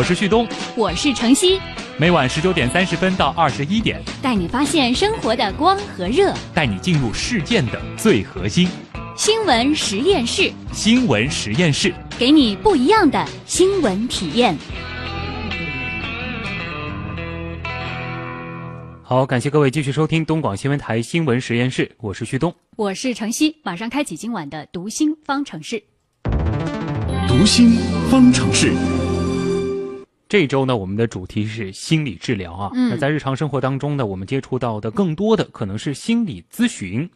我是旭东，我是程曦，每晚十九点三十分到二十一点，带你发现生活的光和热，带你进入事件的最核心。新闻实验室，新闻实验室，给你不一样的新闻体验。好，感谢各位继续收听东广新闻台新闻实验室，我是旭东，我是程曦，马上开启今晚的读心方程式。读心方程式。这周呢，我们的主题是心理治疗啊。嗯那在日常生活当中呢，我们接触到的更多的可能是心理咨询。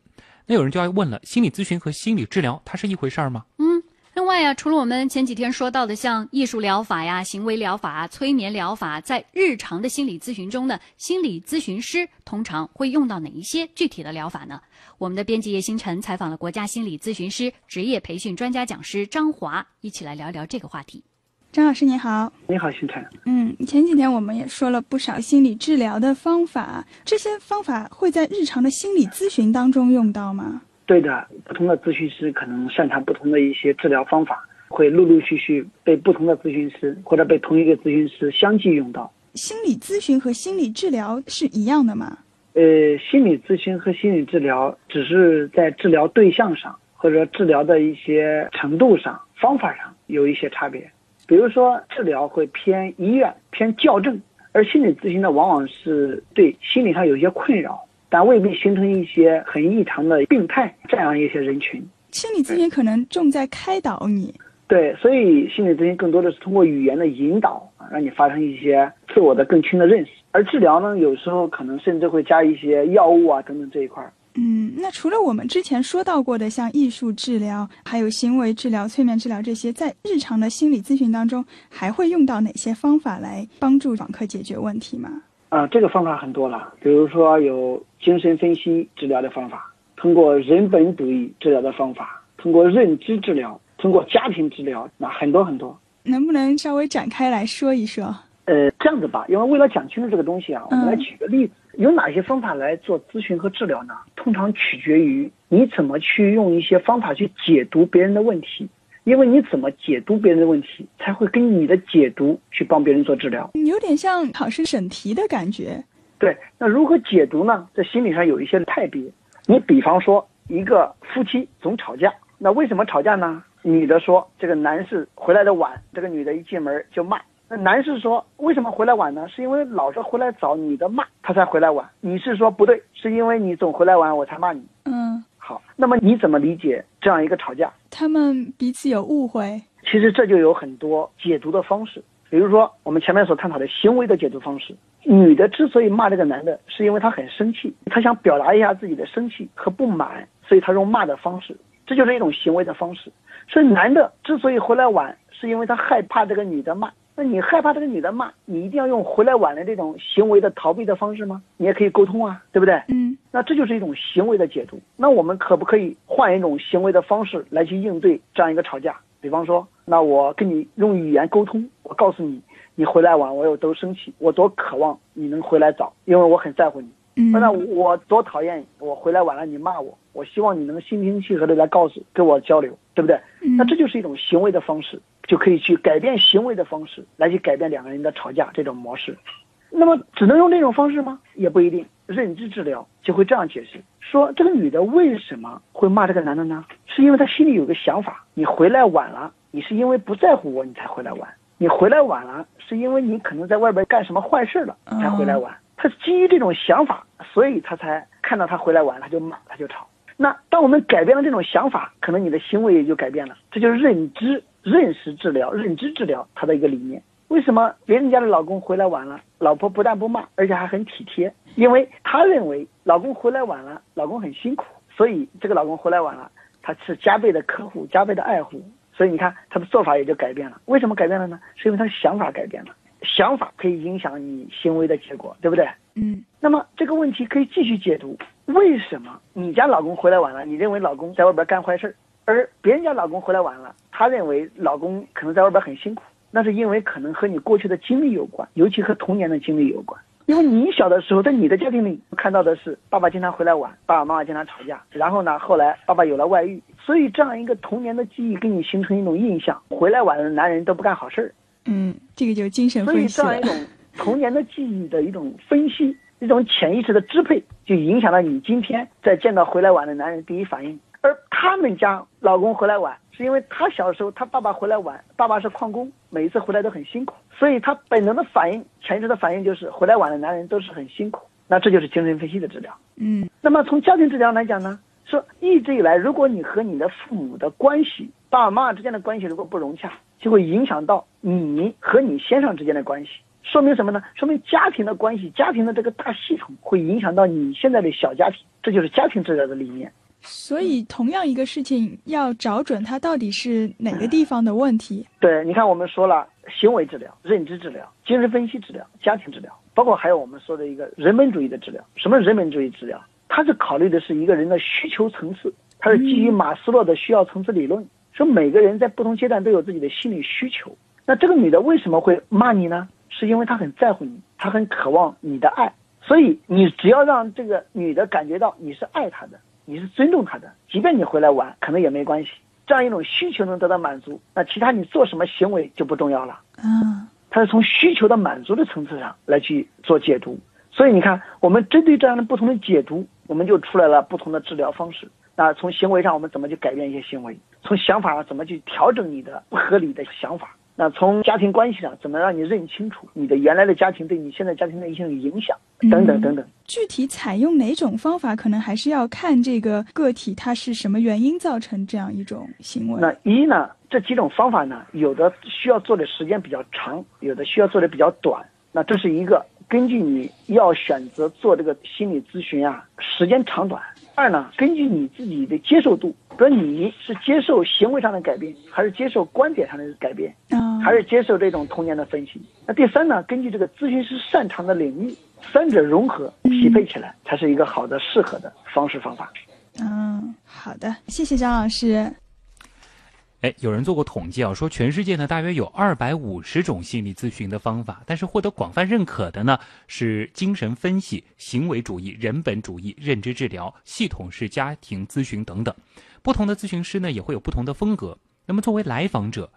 那有人就要问了，心理咨询和心理治疗它是一回事儿吗？嗯，另外呀，除了我们前几天说到的像艺术疗法呀、行为疗法、催眠疗法，在日常的心理咨询中呢，心理咨询师通常会用到哪一些具体的疗法呢？我们的编辑叶星辰采访了国家心理咨询师职业培训专家讲师张华，一起来聊聊这个话题。张老师您好，你好，星辰。嗯，前几天我们也说了不少心理治疗的方法，这些方法会在日常的心理咨询当中用到吗？对的，不同的咨询师可能擅长不同的一些治疗方法，会陆陆续续被不同的咨询师或者被同一个咨询师相继用到。心理咨询和心理治疗是一样的吗？呃，心理咨询和心理治疗只是在治疗对象上或者治疗的一些程度上、方法上有一些差别。比如说，治疗会偏医院、偏校正，而心理咨询呢，往往是对心理上有一些困扰，但未必形成一些很异常的病态这样一些人群。心理咨询可能重在开导你，对，所以心理咨询更多的是通过语言的引导啊，让你发生一些自我的更清的认识。而治疗呢，有时候可能甚至会加一些药物啊等等这一块儿。嗯，那除了我们之前说到过的像艺术治疗、还有行为治疗、催眠治疗这些，在日常的心理咨询当中，还会用到哪些方法来帮助访客解决问题吗？啊，这个方法很多了，比如说有精神分析治疗的方法，通过人本主义治疗的方法，通过认知治疗，通过家庭治疗，那很多很多。能不能稍微展开来说一说？呃，这样子吧，因为为了讲清楚这个东西啊，我们来嗯举个例子，有哪些方法来做咨询和治疗呢？通常取决于你怎么去用一些方法去解读别人的问题，因为你怎么解读别人的问题，才会跟你的解读去帮别人做治疗。有点像考试审题的感觉。对，那如何解读呢？在心理上有一些派别。你比方说，一个夫妻总吵架，那为什么吵架呢？女的说这个男士回来的晚，这个女的一进门就骂。那男士说为什么回来晚呢？是因为老是回来找，女的骂他才回来晚。女士说不对，是因为你总回来晚，我才骂你。嗯，好，那么你怎么理解这样一个吵架？他们彼此有误会。其实这就有很多解读的方式，比如说我们前面所探讨的行为的解读方式。女的之所以骂这个男的，是因为她很生气，她想表达一下自己的生气和不满，所以她用骂的方式，这就是一种行为的方式。所以男的之所以回来晚，是因为他害怕这个女的骂。那你害怕这个女的骂，你一定要用回来晚的这种行为的逃避的方式吗？你也可以沟通啊，对不对？嗯，那这就是一种行为的解读。那我们可不可以换一种行为的方式来去应对这样一个吵架？比方说，那我跟你用语言沟通，我告诉你，你回来晚，我有多生气，我多渴望你能回来早，因为我很在乎你。嗯，那我多讨厌，我回来晚了你骂我，我希望你能心平气和的来告诉跟我交流，对不对？嗯那这就是一种行为的方式，就可以去改变行为的方式，来去改变两个人的吵架这种模式。那么只能用这种方式吗？也不一定。认知治疗就会这样解释：说这个女的为什么会骂这个男的呢？是因为她心里有个想法，你回来晚了，你是因为不在乎我，你才回来晚。你回来晚了，是因为你可能在外边干什么坏事了，才回来晚。她基于这种想法，所以她才看到他回来晚，她就骂，她就吵。那当我们改变了这种想法，可能你的行为也就改变了。这就是认知、认识治疗、认知治疗他的一个理念。为什么别人家的老公回来晚了，老婆不但不骂，而且还很体贴？因为她认为老公回来晚了，老公很辛苦，所以这个老公回来晚了，他是加倍的呵护、加倍的爱护。所以你看他的做法也就改变了。为什么改变了呢？是因为他的想法改变了。想法可以影响你行为的结果，对不对？嗯那么这个问题可以继续解读：为什么你家老公回来晚了，你认为老公在外边干坏事儿，而别人家老公回来晚了，他认为老公可能在外边很辛苦？那是因为可能和你过去的经历有关，尤其和童年的经历有关。因为你小的时候，在你的家庭里看到的是爸爸经常回来晚，爸爸妈妈经常吵架，然后呢，后来爸爸有了外遇，所以这样一个童年的记忆给你形成一种印象：回来晚的男人都不干好事儿。嗯，这个就是精神所以分析了这样一。种童年的记忆的一种分析，一种潜意识的支配，就影响了你今天在见到回来晚的男人第一反应。而他们家老公回来晚，是因为他小时候他爸爸回来晚，爸爸是矿工，每一次回来都很辛苦，所以他本能的反应、潜意识的反应就是回来晚的男人都是很辛苦。那这就是精神分析的治疗。嗯那么从家庭治疗来讲呢，说一直以来，如果你和你的父母的关系，爸爸妈妈之间的关系如果不融洽，就会影响到你和你先生之间的关系。说明什么呢？说明家庭的关系，家庭的这个大系统会影响到你现在的小家庭，这就是家庭治疗的理念。所以同样一个事情要找准它到底是哪个地方的问题。对，你看我们说了行为治疗、认知治疗、精神分析治疗、家庭治疗，包括还有我们说的一个人本主义的治疗。什么是人本主义治疗？它是考虑的是一个人的需求层次，它是基于马斯洛的需要层次理论，说每个人在不同阶段都有自己的心理需求。那这个女的为什么会骂你呢？是因为她很在乎你，她很渴望你的爱，所以你只要让这个女的感觉到你是爱她的，你是尊重他的，即便你回来晚，可能也没关系。这样一种需求能得到满足，那其他你做什么行为就不重要了。嗯，他是从需求的满足的层次上来去做解读。所以你看，我们针对这样的不同的解读，我们就出来了不同的治疗方式。那从行为上，我们怎么去改变一些行为；从想法上，怎么去调整你的不合理的想法；那从家庭关系上，怎么让你认清楚你的原来的家庭对你现在家庭的一些影响，等等等等。具体采用哪种方法，可能还是要看这个个体他是什么原因造成这样一种行为。那一呢，这几种方法呢，有的需要做的时间比较长，有的需要做的比较短。那这是一个根据你要选择做这个心理咨询啊，时间长短。二呢，根据你自己的接受度，比如你是接受行为上的改变，还是接受观点上的改变，啊，还是接受这种童年的分析。那第三呢，根据这个咨询师擅长的领域，三者融合匹配起来，才是一个好的适合的方式方法。嗯，好的，谢谢张老师。哎，有人做过统计啊，说全世界呢大约有二百五十种心理咨询的方法，但是获得广泛认可的呢是精神分析、行为主义、人本主义、认知治疗、系统式家庭咨询等等。不同的咨询师呢也会有不同的风格。那么作为来访者，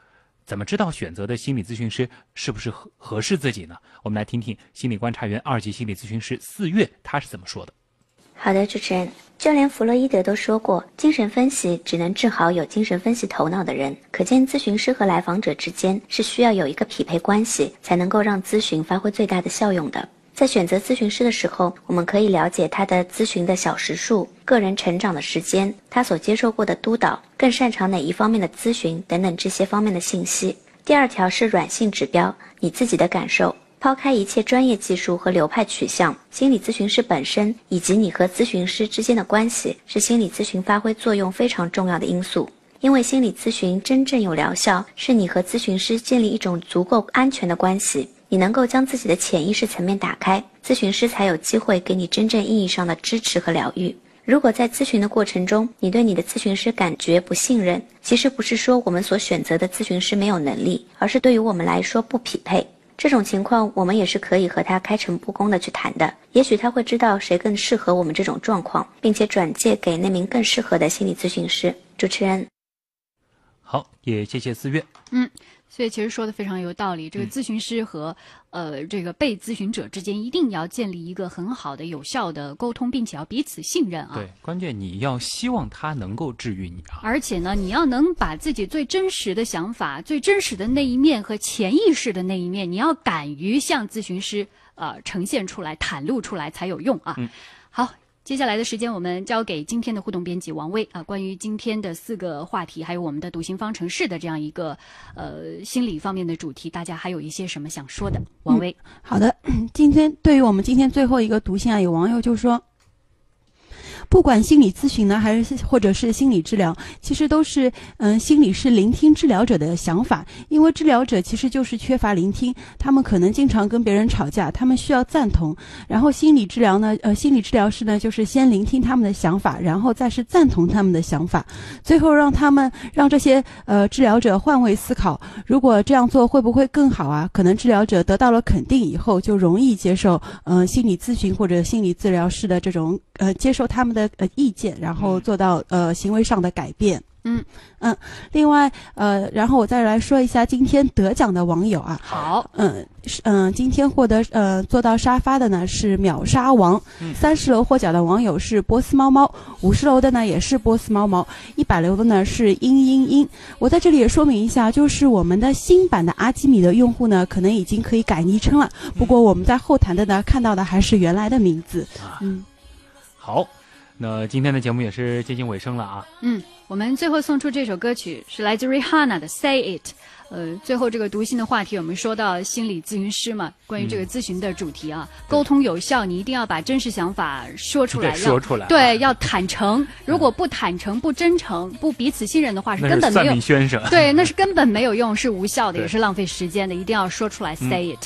怎么知道选择的心理咨询师是不是合合适自己呢？我们来听听心理观察员、二级心理咨询师四月他是怎么说的。好的，主持人，就连弗洛伊德都说过，精神分析只能治好有精神分析头脑的人。可见，咨询师和来访者之间是需要有一个匹配关系，才能够让咨询发挥最大的效用的。在选择咨询师的时候，我们可以了解他的咨询的小时数、个人成长的时间、他所接受过的督导、更擅长哪一方面的咨询等等这些方面的信息。第二条是软性指标，你自己的感受。抛开一切专业技术和流派取向，心理咨询师本身以及你和咨询师之间的关系，是心理咨询发挥作用非常重要的因素。因为心理咨询真正有疗效，是你和咨询师建立一种足够安全的关系，你能够将自己的潜意识层面打开，咨询师才有机会给你真正意义上的支持和疗愈。如果在咨询的过程中，你对你的咨询师感觉不信任，其实不是说我们所选择的咨询师没有能力，而是对于我们来说不匹配。这种情况，我们也是可以和他开诚布公的去谈的。也许他会知道谁更适合我们这种状况，并且转介给那名更适合的心理咨询师。主持人，好，也谢谢四月。嗯，所以其实说的非常有道理。这个咨询师和、呃这个被咨询者之间一定要建立一个很好的、有效的沟通，并且要彼此信任啊。对，关键你要希望他能够治愈你啊。而且呢，你要能把自己最真实的想法、最真实的那一面和潜意识的那一面，你要敢于向咨询师呃呈现出来、袒露出来才有用啊。嗯好。接下来的时间，我们交给今天的互动编辑王威啊。关于今天的四个话题，还有我们的读心方程式的这样一个呃心理方面的主题，大家还有一些什么想说的？王威，好的，今天对于我们今天最后一个读心啊，有网友就说。不管心理咨询呢，还是或者是心理治疗，其实都是嗯，心理是聆听治疗者的想法，因为治疗者其实就是缺乏聆听，他们可能经常跟别人吵架，他们需要赞同。然后心理治疗呢，呃，心理治疗师呢，就是先聆听他们的想法，然后再是赞同他们的想法，最后让他们让这些呃治疗者换位思考，如果这样做会不会更好啊？可能治疗者得到了肯定以后，就容易接受嗯、心理咨询或者心理治疗师的这种呃接受他们的呃意见，然后做到呃行为上的改变。嗯嗯，另外呃，然后我再来说一下今天得奖的网友啊。好，嗯嗯，今天获得呃坐到沙发的呢是秒杀王，三十楼获奖的网友是波斯猫猫，五十楼的呢也是波斯猫猫，一百楼的呢是嘤嘤嘤。我在这里也说明一下，就是我们的新版的阿基米的用户呢，可能已经可以改昵称了，不过我们在后台的呢看到的还是原来的名字。嗯，好，那今天的节目也是接近尾声了啊。嗯，我们最后送出这首歌曲是来自 Rihanna 的《Say It》。呃，最后这个读心的话题，我们说到心理咨询师嘛，关于这个咨询的主题啊，沟通有效，你一定要把真实想法说出来，说出来啊对，要坦诚。如果不坦诚、不真诚、不彼此信任的话，是根本没有。对，那是根本没有用，是无效的，也是浪费时间的，一定要说出来，say it。